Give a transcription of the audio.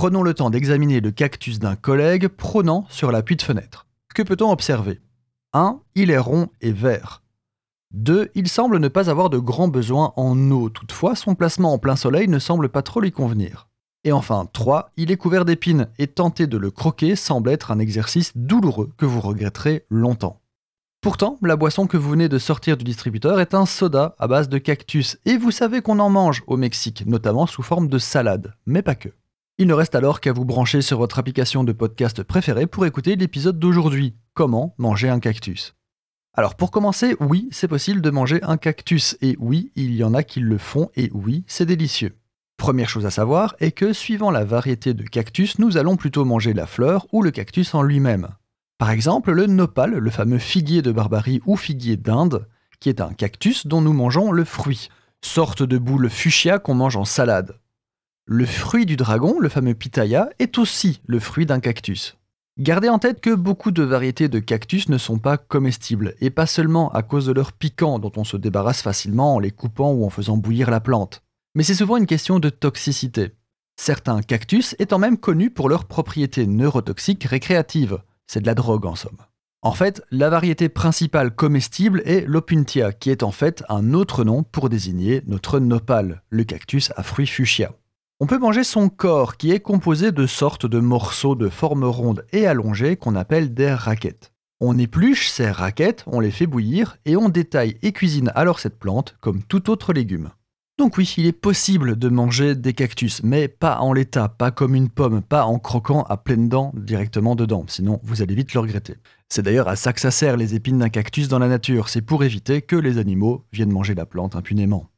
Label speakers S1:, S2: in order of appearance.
S1: Prenons le temps d'examiner le cactus d'un collègue prônant sur l'appui de fenêtre. Que peut-on observer? 1. Il est rond et vert. 2. Il semble ne pas avoir de grands besoins en eau, toutefois son placement en plein soleil ne semble pas trop lui convenir. Et enfin, 3. Il est couvert d'épines et tenter de le croquer semble être un exercice douloureux que vous regretterez longtemps. Pourtant, la boisson que vous venez de sortir du distributeur est un soda à base de cactus, et vous savez qu'on en mange au Mexique, notamment sous forme de salade, mais pas que. Il ne reste alors qu'à vous brancher sur votre application de podcast préférée pour écouter l'épisode d'aujourd'hui, Comment manger un cactus. Alors pour commencer, oui, c'est possible de manger un cactus, et oui, il y en a qui le font, et oui, c'est délicieux. Première chose à savoir est que suivant la variété de cactus, nous allons plutôt manger la fleur ou le cactus en lui-même. Par exemple, le nopal, le fameux figuier de Barbarie ou figuier d'Inde, qui est un cactus dont nous mangeons le fruit, sorte de boule fuchsia qu'on mange en salade. Le fruit du dragon, le fameux pitaya, est aussi le fruit d'un cactus. Gardez en tête que beaucoup de variétés de cactus ne sont pas comestibles, et pas seulement à cause de leur piquant dont on se débarrasse facilement en les coupant ou en faisant bouillir la plante, mais c'est souvent une question de toxicité. Certains cactus étant même connus pour leurs propriétés neurotoxiques récréatives, c'est de la drogue en somme. En fait, la variété principale comestible est l'Opuntia, qui est en fait un autre nom pour désigner notre nopal, le cactus à fruits fuchsia. On peut manger son corps, qui est composé de sortes de morceaux de forme ronde et allongée qu'on appelle des raquettes. On épluche ces raquettes, on les fait bouillir et on détaille et cuisine alors cette plante comme tout autre légume. Donc oui, il est possible de manger des cactus, mais pas en l'état, pas comme une pomme, pas en croquant à pleines dents directement dedans, sinon vous allez vite le regretter. C'est d'ailleurs à ça que ça sert les épines d'un cactus dans la nature, c'est pour éviter que les animaux viennent manger la plante impunément.